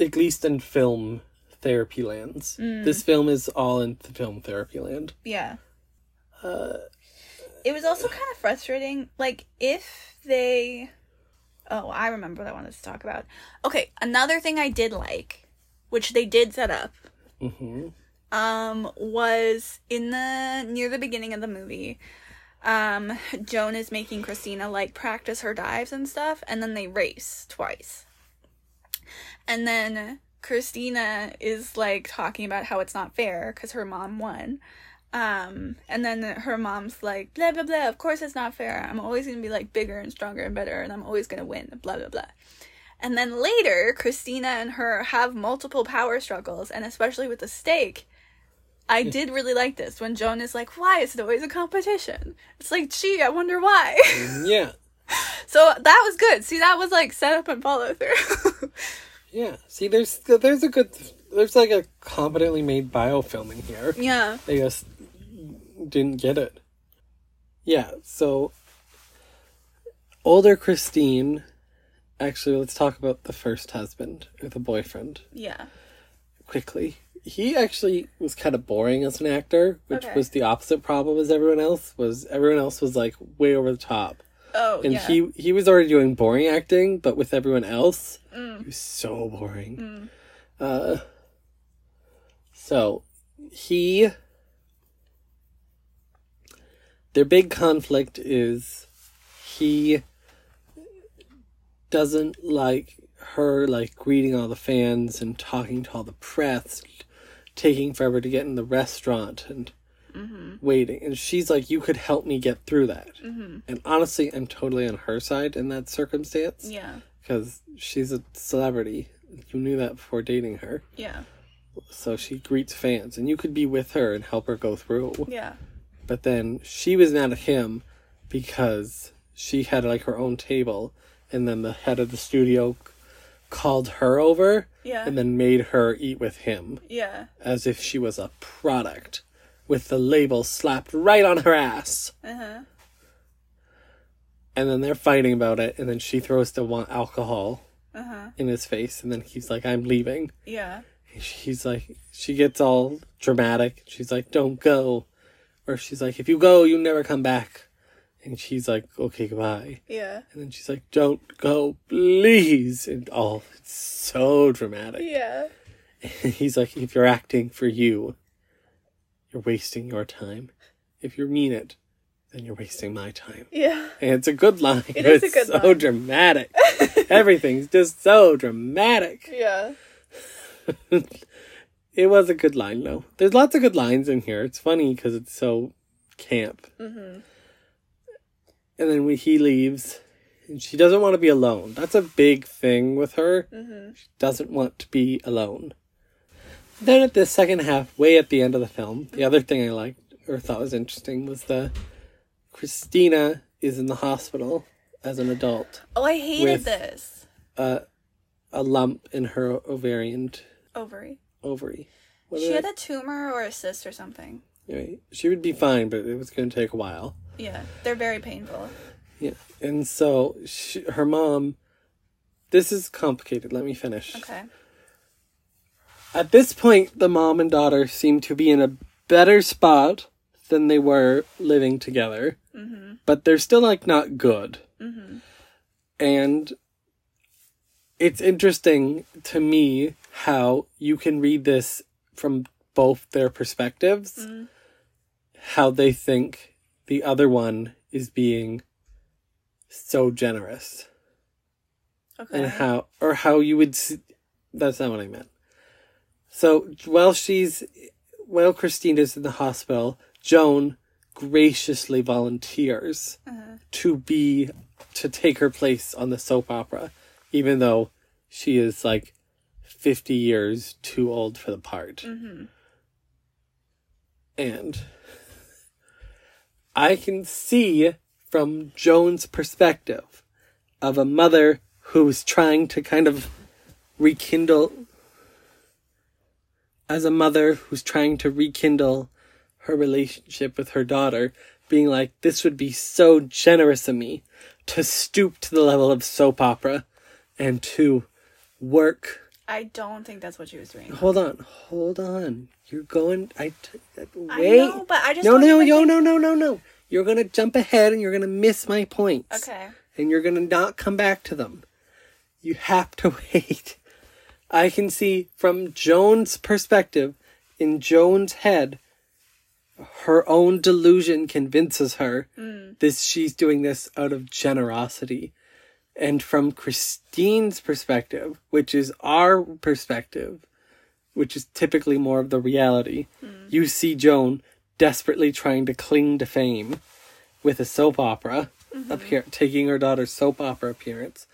Speaker 3: at least in film therapy lands.
Speaker 2: Mm.
Speaker 3: This film is all in the film therapy land.
Speaker 2: Yeah.
Speaker 3: Uh,
Speaker 2: It was also kind of frustrating. Like, if they. Oh, I remember what I wanted to talk about. Okay, another thing I did like, which they did set up,
Speaker 3: mhm.
Speaker 2: um, was in the near the beginning of the movie. Um, Joan is making Christina like practice her dives and stuff, and then they race twice. And then Christina is like talking about how it's not fair because her mom won. Um, and then her mom's like, blah, blah, blah, of course it's not fair. I'm always gonna be like bigger and stronger and better, and I'm always gonna win, blah, blah, blah. And then later, Christina and her have multiple power struggles, and especially with the stake. I hmm. did really like this when Joan is like, why is it always a competition? It's like, gee, I wonder why.
Speaker 3: Mm, yeah.
Speaker 2: so that was good. See, that was like set up and follow through.
Speaker 3: Yeah. See, there's there's a good there's like a competently made biofilm in here.
Speaker 2: yeah.
Speaker 3: I just didn't get it. Yeah, so older Christine. Actually, let's talk about the first husband or the boyfriend
Speaker 2: Yeah.
Speaker 3: quickly. He actually was kind of boring as an actor, which
Speaker 2: Okay.
Speaker 3: was the opposite problem as everyone else. Was everyone else was like way over the top,
Speaker 2: Oh,
Speaker 3: and
Speaker 2: yeah.
Speaker 3: he he was already doing boring acting, but with everyone else,
Speaker 2: Mm.
Speaker 3: he was so boring. Uh, so he their big conflict is he doesn't like her like greeting all the fans and talking to all the press taking forever to get in the restaurant and mm-hmm. waiting. And she's like you could help me get through that. Mm-hmm. And honestly i'm totally on her side in that circumstance.
Speaker 2: Yeah.
Speaker 3: because she's a celebrity. You knew that before dating her.
Speaker 2: Yeah.
Speaker 3: so she greets fans and you could be with her and help her go through.
Speaker 2: Yeah.
Speaker 3: but then she was mad at him because she had like her own table and then the head of the studio called her over
Speaker 2: Yeah.
Speaker 3: and then made her eat with him
Speaker 2: Yeah.
Speaker 3: as if she was a product with the label slapped right on her ass
Speaker 2: Uh huh.
Speaker 3: and then they're fighting about it and then she throws the one alcohol
Speaker 2: Uh huh.
Speaker 3: in his face and then he's like i'm leaving
Speaker 2: Yeah.
Speaker 3: She's like, she gets all dramatic. She's like, don't go. Or she's like, if you go, you never come back. And she's like, okay, goodbye.
Speaker 2: Yeah.
Speaker 3: And then she's like, don't go, please. And oh, it's so dramatic.
Speaker 2: Yeah.
Speaker 3: And he's like, if you're acting for you, you're wasting your time. If you mean it, then you're wasting my time.
Speaker 2: Yeah.
Speaker 3: And it's a good line.
Speaker 2: It is a
Speaker 3: it's
Speaker 2: good
Speaker 3: so
Speaker 2: line.
Speaker 3: dramatic. Everything's just so dramatic.
Speaker 2: Yeah.
Speaker 3: it was a good line though. There's lots of good lines in here. It's funny because it's so camp.
Speaker 2: Mm-hmm.
Speaker 3: And then when he leaves, and she doesn't want to be alone. That's a big thing with her.
Speaker 2: Mm-hmm.
Speaker 3: She doesn't want to be alone. Then at the second half, way at the end of the film, the other thing I liked or thought was interesting was the Christina is in the hospital as an adult.
Speaker 2: Oh, I hated
Speaker 3: With-
Speaker 2: this
Speaker 3: Uh, a lump in her ovarian
Speaker 2: ovary.
Speaker 3: ovary. What
Speaker 2: She had
Speaker 3: I-
Speaker 2: a tumor or a cyst or something.
Speaker 3: Right. She would be fine, but it was going to take a while.
Speaker 2: Yeah, they're very painful.
Speaker 3: Yeah. And so she, her mom, this is complicated. Let me finish.
Speaker 2: Okay.
Speaker 3: At this point, the mom and daughter seem to be in a better spot than they were living together,
Speaker 2: Mm-hmm.
Speaker 3: but they're still like not good.
Speaker 2: Mm-hmm.
Speaker 3: And it's interesting to me how you can read this from both their perspectives,
Speaker 2: Mm.
Speaker 3: how they think the other one is being so generous.
Speaker 2: Okay.
Speaker 3: and how or how you would see, that's not what i meant so while she's while christina's in the hospital joan graciously volunteers
Speaker 2: Uh-huh.
Speaker 3: to be to take her place on the soap opera even though she is like 50 years too old for the part
Speaker 2: Mm-hmm.
Speaker 3: and I can see from Joan's perspective of a mother who's trying to kind of rekindle, as a mother who's trying to rekindle her relationship with her daughter, being like, this would be so generous of me to stoop to the level of soap opera and to work
Speaker 2: I don't think that's what she was doing.
Speaker 3: Hold on, hold on. You're going. I t- uh, wait.
Speaker 2: I know, but I just
Speaker 3: no, no, no, no, no, no, no. You're gonna jump ahead and you're gonna miss my points.
Speaker 2: Okay.
Speaker 3: And you're gonna not come back to them. You have to wait. I can see from Joan's perspective, in Joan's head, her own delusion convinces her
Speaker 2: Mm.
Speaker 3: this she's doing this out of generosity. And from Christina's perspective, which is our perspective, which is typically more of the reality, hmm. you see Joan desperately trying to cling to fame with a soap opera mm-hmm. appear taking her daughter's soap opera appearance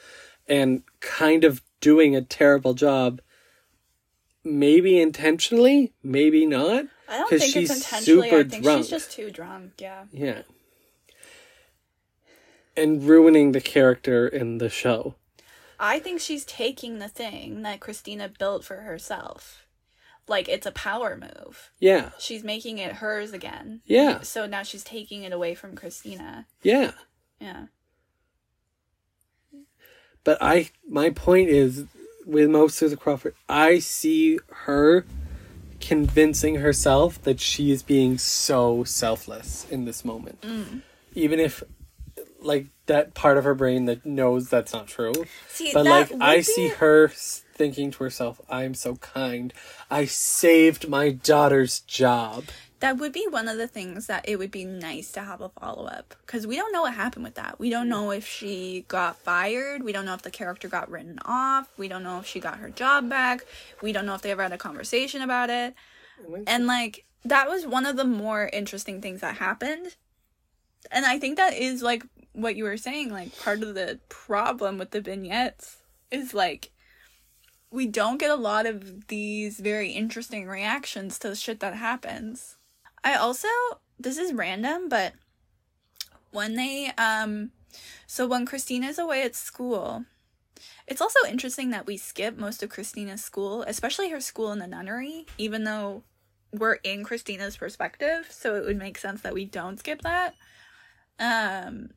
Speaker 3: and kind of doing a terrible job maybe intentionally maybe not
Speaker 2: I don't think
Speaker 3: she's
Speaker 2: it's intentionally. I
Speaker 3: super
Speaker 2: think
Speaker 3: drunk.
Speaker 2: she's just too drunk. Yeah.
Speaker 3: yeah and ruining the character in the show.
Speaker 2: I think she's taking the thing that Christina built for herself. Like it's a power move.
Speaker 3: Yeah.
Speaker 2: She's making it hers again.
Speaker 3: Yeah.
Speaker 2: So now she's taking it away from Christina.
Speaker 3: Yeah.
Speaker 2: Yeah.
Speaker 3: But I my point is with most of the Crawford, I see her convincing herself that she is being so selfless in this moment. Mm. Even if like that part of her brain that knows that's not true.
Speaker 2: See,
Speaker 3: But like I
Speaker 2: be-
Speaker 3: see her thinking to herself, I'm so kind. I saved my daughter's job.
Speaker 2: That would be one of the things that it would be nice to have a follow up because we don't know what happened with that. We don't know if she got fired. We don't know if the character got written off. We don't know if she got her job back. We don't know if they ever had a conversation about it. And like that was one of the more interesting things that happened. And I think that is like what you were saying, like part of the problem with the vignettes is like we don't get a lot of these very interesting reactions to the shit that happens. I also this is random, but when they um so when Christina's away at school, it's also interesting that we skip most of Christina's school, especially her school in the nunnery, even though we're in Christina's perspective, so it would make sense that we don't skip that. Um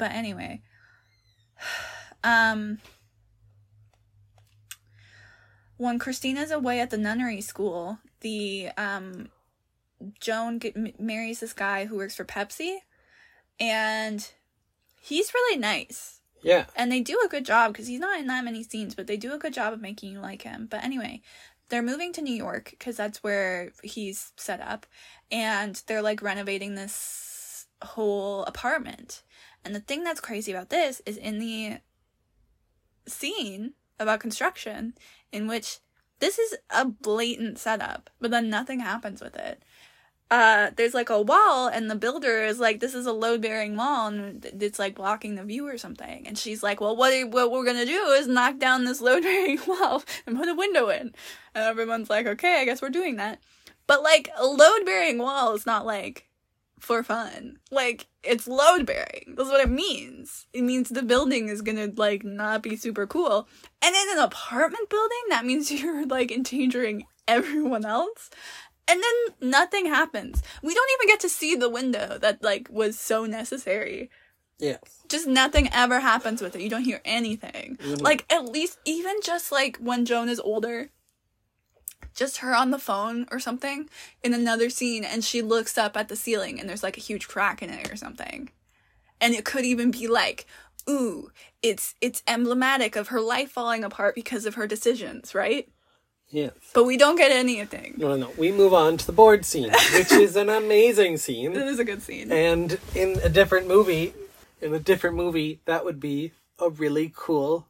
Speaker 2: but anyway, um when Christina's away at the nunnery school, the um Joan get, m- marries this guy who works for Pepsi, and he's really nice.
Speaker 3: Yeah.
Speaker 2: And they do a good job because he's not in that many scenes, but they do a good job of making you like him. But anyway, they're moving to New York because that's where he's set up, and they're like renovating this whole apartment. And the thing that's crazy about this is in the scene about construction, in which this is a blatant setup, but then nothing happens with it. Uh, there's like a wall, and the builder is like, "This is a load-bearing wall, and it's like blocking the view or something." And she's like, "Well, what what we're gonna do is knock down this load-bearing wall and put a window in." And everyone's like, "Okay, I guess we're doing that." But like a load-bearing wall is not like for fun. Like it's load bearing. That's what it means. It means the building is gonna like not be super cool. And in an apartment building, that means you're like endangering everyone else. And then nothing happens. We don't even get to see the window that like was so necessary.
Speaker 3: Yeah.
Speaker 2: Just nothing ever happens with it. You don't hear anything. Like at least even just like when Joan is older, just her on the phone or something in another scene and she looks up at the ceiling and there's like a huge crack in it or something. And it could even be like, ooh, it's it's emblematic of her life falling apart because of her decisions, right?
Speaker 3: Yeah.
Speaker 2: But we don't get anything.
Speaker 3: No, no, no. We move on to the board scene, which is an amazing
Speaker 2: It
Speaker 3: scene.
Speaker 2: is a good scene.
Speaker 3: And in a different movie, in a different movie, that would be a really cool,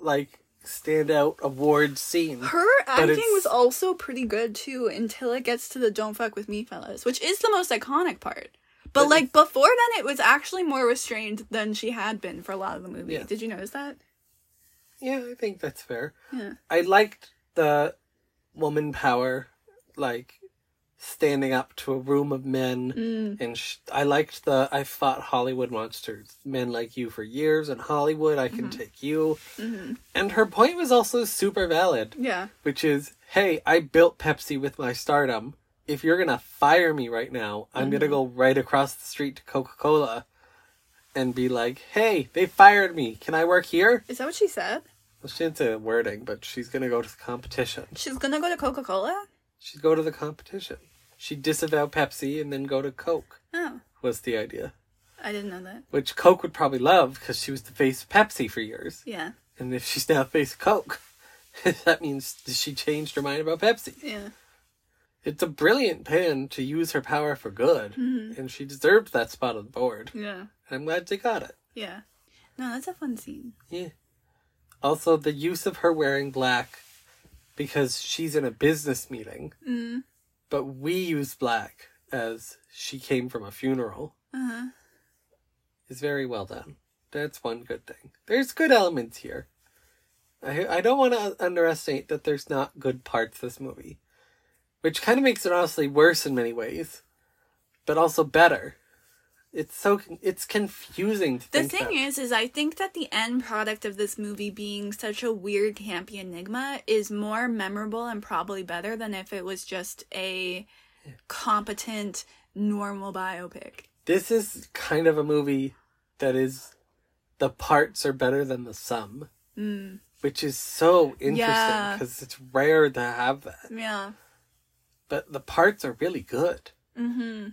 Speaker 3: like, standout award scene.
Speaker 2: Her acting was also pretty good too until it gets to the "Don't fuck with me, fellas," which is the most iconic part. But,
Speaker 3: But
Speaker 2: like before then, it was actually more restrained than she had been for a lot of the movie.
Speaker 3: Yeah.
Speaker 2: Did you notice that?
Speaker 3: Yeah, I think that's fair.
Speaker 2: Yeah.
Speaker 3: I liked the woman power, like standing up to a room of men,
Speaker 2: Mm.
Speaker 3: and sh- I liked the I fought Hollywood monsters, men like you for years in Hollywood. I can
Speaker 2: Mm-hmm.
Speaker 3: take you, and her point was also super valid,
Speaker 2: Yeah.
Speaker 3: which is, hey, I built Pepsi with my stardom. If you're gonna fire me right now, I'm gonna go right across the street to Coca Cola. And be like, hey, they fired me. Can I work here?
Speaker 2: Is that what she said?
Speaker 3: Well, she didn't say wording, but she's gonna go to the competition.
Speaker 2: She's gonna go to Coca Cola.
Speaker 3: She'd go to the competition. She'd disavow Pepsi and then go to Coke,
Speaker 2: Oh,
Speaker 3: was the idea.
Speaker 2: I didn't know that.
Speaker 3: Which Coke would probably love because she was the face of Pepsi for years.
Speaker 2: Yeah.
Speaker 3: And if she's now face of Coke, that means she changed her mind about Pepsi.
Speaker 2: Yeah.
Speaker 3: It's a brilliant plan to use her power for good, mm-hmm. and she deserved that spot on the board.
Speaker 2: Yeah.
Speaker 3: And I'm glad they got it.
Speaker 2: Yeah. No, that's a fun scene.
Speaker 3: Yeah. Also, the use of her wearing black because she's in a business meeting,
Speaker 2: Mm.
Speaker 3: but we use black as she came from a funeral
Speaker 2: Uh huh.
Speaker 3: is very well done. That's one good thing. There's good elements here. I I don't want to underestimate that there's not good parts this movie, which kind of makes it honestly worse in many ways, but also better. It's so it's confusing to
Speaker 2: The
Speaker 3: think
Speaker 2: thing
Speaker 3: that.
Speaker 2: is, is I think that the end product of this movie being such a weird, campy enigma is more memorable and probably better than if it was just a competent, normal biopic.
Speaker 3: this is kind of a movie that is the parts are better than the sum,
Speaker 2: Mm.
Speaker 3: which is so interesting
Speaker 2: Yeah.
Speaker 3: because it's rare to have that.
Speaker 2: Yeah.
Speaker 3: But the parts are really good,
Speaker 2: Mm-hmm.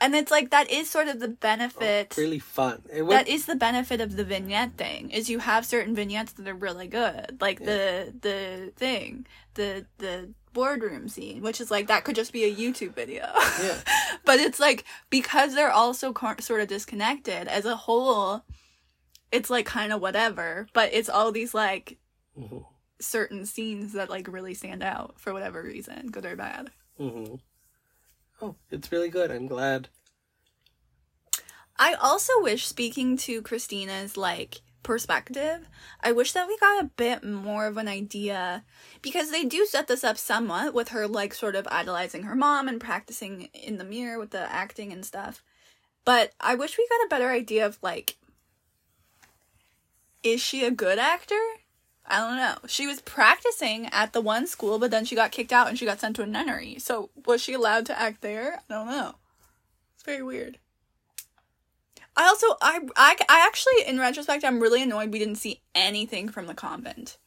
Speaker 2: And it's like that is sort of the benefit.
Speaker 3: really fun. Would,
Speaker 2: that is the benefit of the vignette thing is you have certain vignettes that are really good like the the thing the the boardroom scene which is like that could just be a youtube video
Speaker 3: yeah,
Speaker 2: but it's like because they're all so sort of disconnected as a whole it's like kind of whatever but it's all these like
Speaker 3: Mhm.
Speaker 2: certain scenes that like really stand out for whatever reason good or bad
Speaker 3: hmm Oh, it's really good. I'm glad.
Speaker 2: I also wish, speaking to Christina's like perspective, I wish that we got a bit more of an idea because they do set this up somewhat with her like sort of idolizing her mom and practicing in the mirror with the acting and stuff. But I wish we got a better idea of like is she a good actor? I don't know. She was practicing at the one school, but then she got kicked out and she got sent to a nunnery. So was she allowed to act there? I don't know. It's very weird. I also I, I I actually in retrospect I'm really annoyed we didn't see anything from the convent.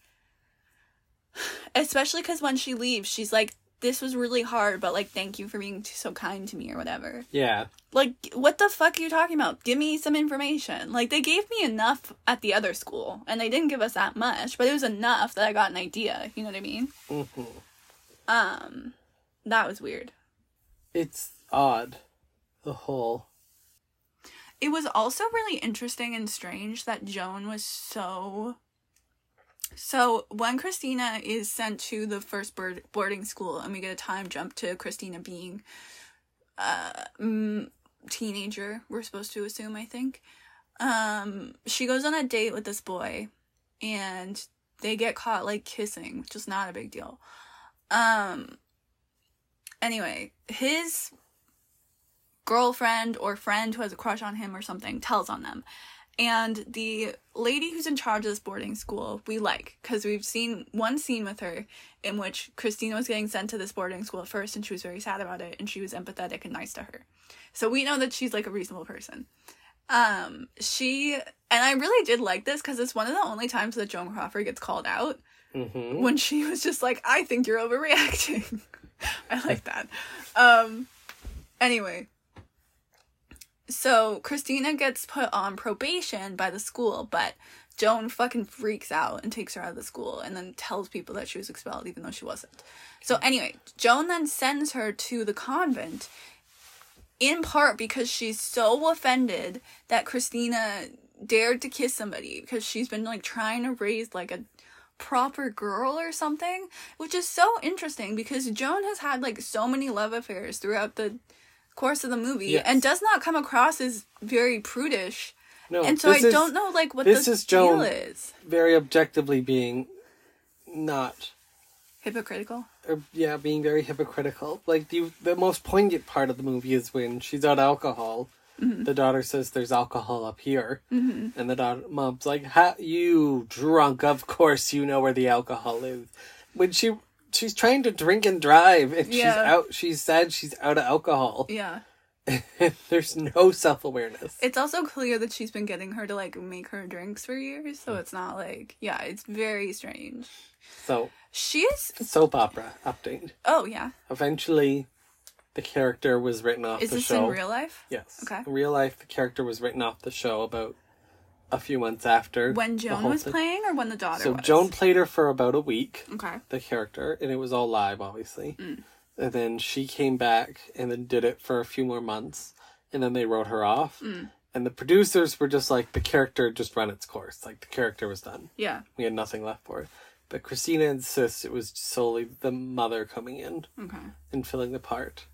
Speaker 2: Especially cuz when she leaves she's like this was really hard but like thank you for being so kind to me or whatever.
Speaker 3: Yeah,
Speaker 2: Like what the fuck are you talking about? Give me some information. Like they gave me enough at the other school and they didn't give us that much, but it was enough that I got an idea, you know what I mean?
Speaker 3: hmm
Speaker 2: Um that was weird.
Speaker 3: it's odd. The whole
Speaker 2: It was also really interesting and strange that Joan was so. So when Christina is sent to the first boarding school, and we get a time jump to Christina being a mm, teenager, we're supposed to assume, I think. Um, she goes on a date with this boy, and they get caught like kissing, which is not a big deal. Um. Anyway, his girlfriend or friend who has a crush on him or something tells on them. And the lady who's in charge of this boarding school, we like because we've seen one scene with her in which Christina was getting sent to this boarding school at first and she was very sad about it and she was empathetic and nice to her. So we know that she's like a reasonable person. Um, she and I really did like this because it's one of the only times that Joan Crawford gets called out
Speaker 3: hmm
Speaker 2: when she was just like, I think you're overreacting. I like that. Um anyway. So Christina gets put on probation by the school, but Joan fucking freaks out and takes her out of the school and then tells people that she was expelled even though she wasn't. So anyway, Joan then sends her to the convent in part because she's so offended that Christina dared to kiss somebody because she's been like trying to raise like a proper girl or something, which is so interesting because Joan has had like so many love affairs throughout the course of the movie
Speaker 3: Yes.
Speaker 2: and does not come across as very prudish.
Speaker 3: No,
Speaker 2: and so I
Speaker 3: is
Speaker 2: don't know like what
Speaker 3: this
Speaker 2: the
Speaker 3: is Joan-
Speaker 2: is.
Speaker 3: very objectively being not
Speaker 2: Hypocritical.
Speaker 3: or yeah, being very hypocritical. Like the the most poignant part of the movie is when she's out alcohol.
Speaker 2: Mm-hmm.
Speaker 3: The daughter says, "There's alcohol up here," and the daughter, mom's like, "Ha, you drunk? Of course you know where the alcohol is." When she she's trying to drink and drive, and she's out. She said she's out of alcohol.
Speaker 2: Yeah.
Speaker 3: There's no self awareness.
Speaker 2: It's also clear that she's been getting her to like make her drinks for years,
Speaker 3: Mm.
Speaker 2: so it's not like yeah, it's very strange.
Speaker 3: So
Speaker 2: She is
Speaker 3: soap opera update.
Speaker 2: oh yeah.
Speaker 3: Eventually, the character was written off
Speaker 2: Is
Speaker 3: the
Speaker 2: this
Speaker 3: show.
Speaker 2: in real life?
Speaker 3: Yes.
Speaker 2: Okay.
Speaker 3: In real life, the character was written off the show about a few months after.
Speaker 2: When Joan was
Speaker 3: thing.
Speaker 2: playing or when the daughter
Speaker 3: So
Speaker 2: was?
Speaker 3: Joan played her for about a week,
Speaker 2: Okay.
Speaker 3: the character, and it was all live, obviously.
Speaker 2: Mm.
Speaker 3: And then she came back and then did it for a few more months, and then they wrote her off.
Speaker 2: Mm.
Speaker 3: And the producers were just like, the character just run its course. Like, the character was done.
Speaker 2: Yeah.
Speaker 3: We had nothing left for it. But Christina insists it was solely the mother coming in
Speaker 2: Okay.
Speaker 3: and filling the part.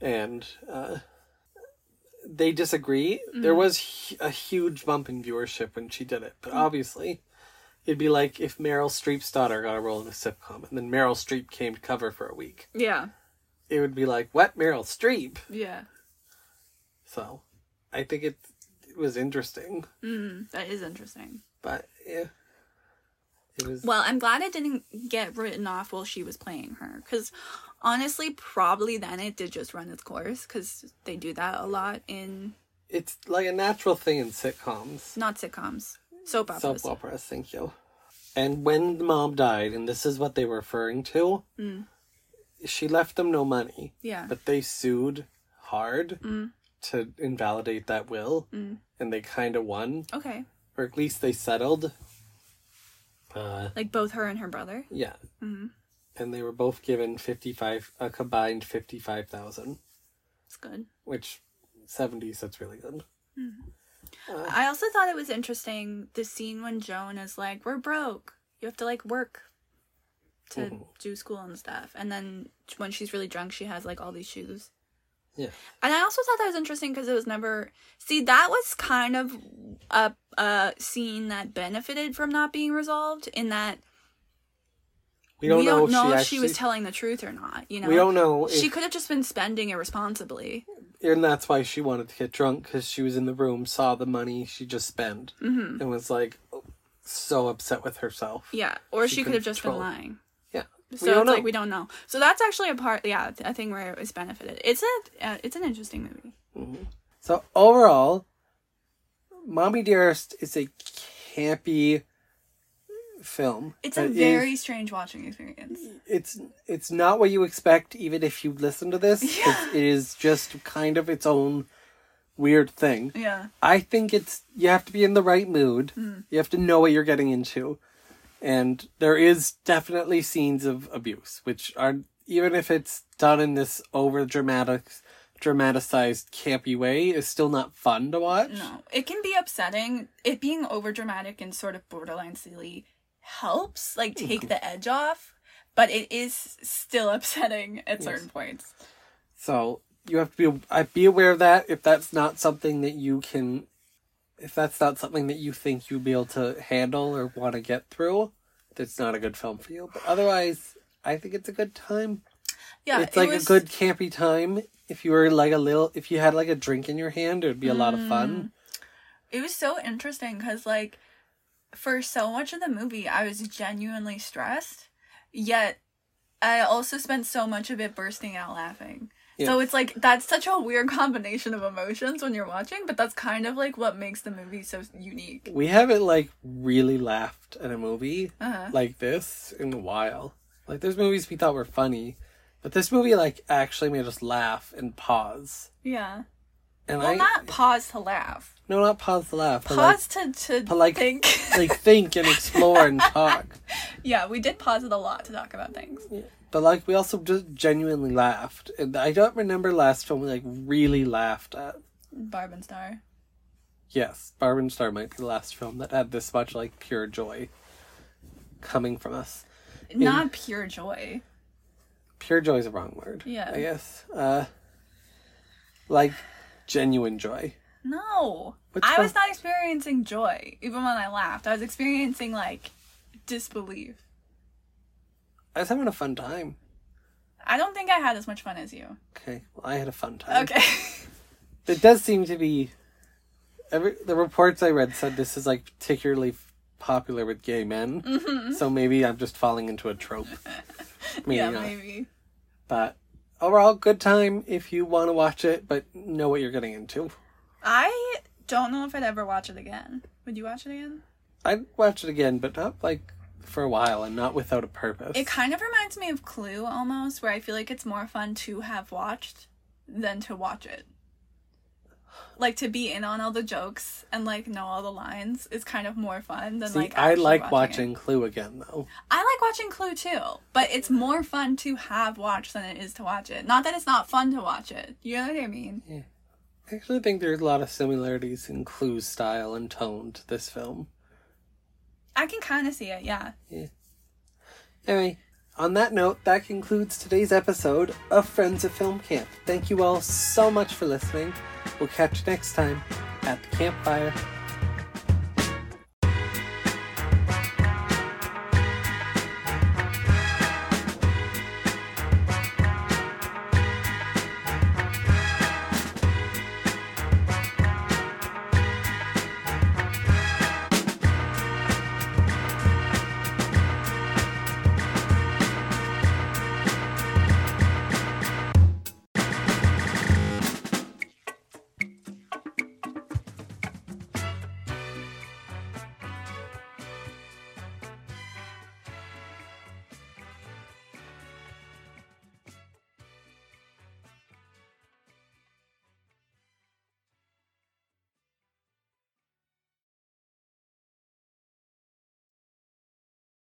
Speaker 3: And uh, they disagree.
Speaker 2: Mm.
Speaker 3: There was a huge bump in viewership when she did it, but obviously, it'd be like if Meryl Streep's daughter got a role in a sitcom and then Meryl Streep came to cover for a week.
Speaker 2: Yeah.
Speaker 3: It would be like, what? Meryl Streep?
Speaker 2: Yeah.
Speaker 3: So, I think it, it was interesting,
Speaker 2: Mm, that is interesting.
Speaker 3: but yeah, it was.
Speaker 2: Well, I'm glad it didn't get written off while she was playing her. Because honestly, probably then it did just run its course. Because they do that a lot in
Speaker 3: It's like a natural thing in sitcoms.
Speaker 2: not sitcoms, soap operas.
Speaker 3: Soap operas, thank you. And when the mom died, and this is what they were referring to,
Speaker 2: Mm.
Speaker 3: she left them no money,
Speaker 2: Yeah.
Speaker 3: but they sued hard
Speaker 2: Mm.
Speaker 3: to invalidate that will,
Speaker 2: Mm.
Speaker 3: and they kind of won,
Speaker 2: Okay.
Speaker 3: or at least they settled. Uh,
Speaker 2: Like both her and her brother.
Speaker 3: yeah,
Speaker 2: hmm
Speaker 3: and they were both given fifty five, a combined fifty five thousand,
Speaker 2: It's good.
Speaker 3: which seventies that's really good.
Speaker 2: I also thought it was interesting the scene when Joan is like, "We're broke. You have to like work to
Speaker 3: Mhm.
Speaker 2: do school and stuff." And then when she's really drunk, she has like all these shoes.
Speaker 3: Yeah.
Speaker 2: And I also thought that was interesting because it was never see that was kind of a a scene that benefited from not being resolved in that
Speaker 3: We don't know, if, she,
Speaker 2: if
Speaker 3: actually,
Speaker 2: she was telling the truth or not. You know,
Speaker 3: We don't know
Speaker 2: She could have just been spending irresponsibly.
Speaker 3: and that's why she wanted to get drunk because she was in the room, saw the money she just spent,
Speaker 2: hmm
Speaker 3: and was like so upset with herself.
Speaker 2: Yeah, or
Speaker 3: She
Speaker 2: she, could have just been lying.
Speaker 3: Yeah.
Speaker 2: So
Speaker 3: We don't
Speaker 2: it's like we don't know. So that's actually a part, yeah, a thing where it was benefited. It's a, uh, it's an interesting movie.
Speaker 3: So overall, Mommie Dearest is a campy film.
Speaker 2: It's a
Speaker 3: It is-
Speaker 2: very strange watching experience.
Speaker 3: it's it's not what you expect, even if you listen to this.
Speaker 2: Yeah.
Speaker 3: It's, it is just kind of its own weird thing.
Speaker 2: Yeah,
Speaker 3: I think it's you have to be in the right mood.
Speaker 2: Mm.
Speaker 3: You have to know what you're getting into. And there is definitely scenes of abuse, which are even if it's done in this over dramatic dramatized campy way, is still not fun to watch.
Speaker 2: no, it can be upsetting. It being over dramatic and sort of borderline silly helps, like mm-hmm. take the edge off, but it is still upsetting at certain points.
Speaker 3: So you have to be uh, be aware of that if that's not something that you can if that's not something that you think you'll be able to handle or want to get through, that's not a good film for you. But otherwise, I think it's a good time.
Speaker 2: Yeah,
Speaker 3: it's
Speaker 2: it
Speaker 3: like
Speaker 2: was-
Speaker 3: a good campy time. If you were like a little, if you had like a drink in your hand, it would be a lot of mm. fun.
Speaker 2: it was so interesting because like for so much of the movie i was genuinely stressed yet i also spent so much of it bursting out laughing so it's like that's such a weird combination of emotions when you're watching but that's kind of like what makes the movie so unique
Speaker 3: We haven't like really laughed at a movie
Speaker 2: uh-huh.
Speaker 3: like this in a while. Like there's movies we thought were funny, but this movie like actually made us laugh and pause.
Speaker 2: yeah
Speaker 3: And
Speaker 2: well
Speaker 3: I
Speaker 2: not pause to laugh
Speaker 3: no, not pause to laugh, but like
Speaker 2: pause to to
Speaker 3: like-
Speaker 2: think
Speaker 3: like think and explore and talk.
Speaker 2: yeah we did pause it a lot to talk about things
Speaker 3: But like we also just genuinely laughed, and I don't remember last film we like really laughed at.
Speaker 2: barb and star
Speaker 3: Yes, Barb and Star might be the last film that had this much like pure joy coming from us.
Speaker 2: not pure joy
Speaker 3: Pure joy is a wrong word.
Speaker 2: Yeah.
Speaker 3: I guess. Uh, like genuine joy.
Speaker 2: No.
Speaker 3: Which
Speaker 2: I
Speaker 3: one?
Speaker 2: was not experiencing joy, even when I laughed. I was experiencing like disbelief.
Speaker 3: I was having a fun time.
Speaker 2: I don't think I had as much fun as you.
Speaker 3: Okay, well, I had a fun time.
Speaker 2: Okay.
Speaker 3: It does seem to be. Every the reports I read said this is like particularly popular with gay men.
Speaker 2: Mm-hmm.
Speaker 3: So maybe I'm just falling into a trope. Maybe
Speaker 2: yeah,
Speaker 3: not.
Speaker 2: maybe.
Speaker 3: But overall, good time if you want to watch it, but know what you're getting into.
Speaker 2: I don't know if I'd ever watch it again. Would you watch it again?
Speaker 3: I'd watch it again, but not like for a while and not without a purpose.
Speaker 2: It kind of reminds me of Clue almost, where I feel like it's more fun to have watched than to watch it. Like to be in on all the jokes and like know all the lines is kind of more fun than
Speaker 3: See,
Speaker 2: like.
Speaker 3: I like
Speaker 2: watching.
Speaker 3: watching. Clue again though.
Speaker 2: I like watching Clue too, but it's more fun to have watched than it is to watch it. Not that it's not fun to watch it. You know what I mean? Yeah.
Speaker 3: I actually think there's a lot of similarities in Clue's style and tone to this film.
Speaker 2: I can kind of see it, yeah.
Speaker 3: Anyway, on that note, that concludes today's episode of Friends at Film Camp. Thank you all so much for listening. We'll catch you next time at the campfire.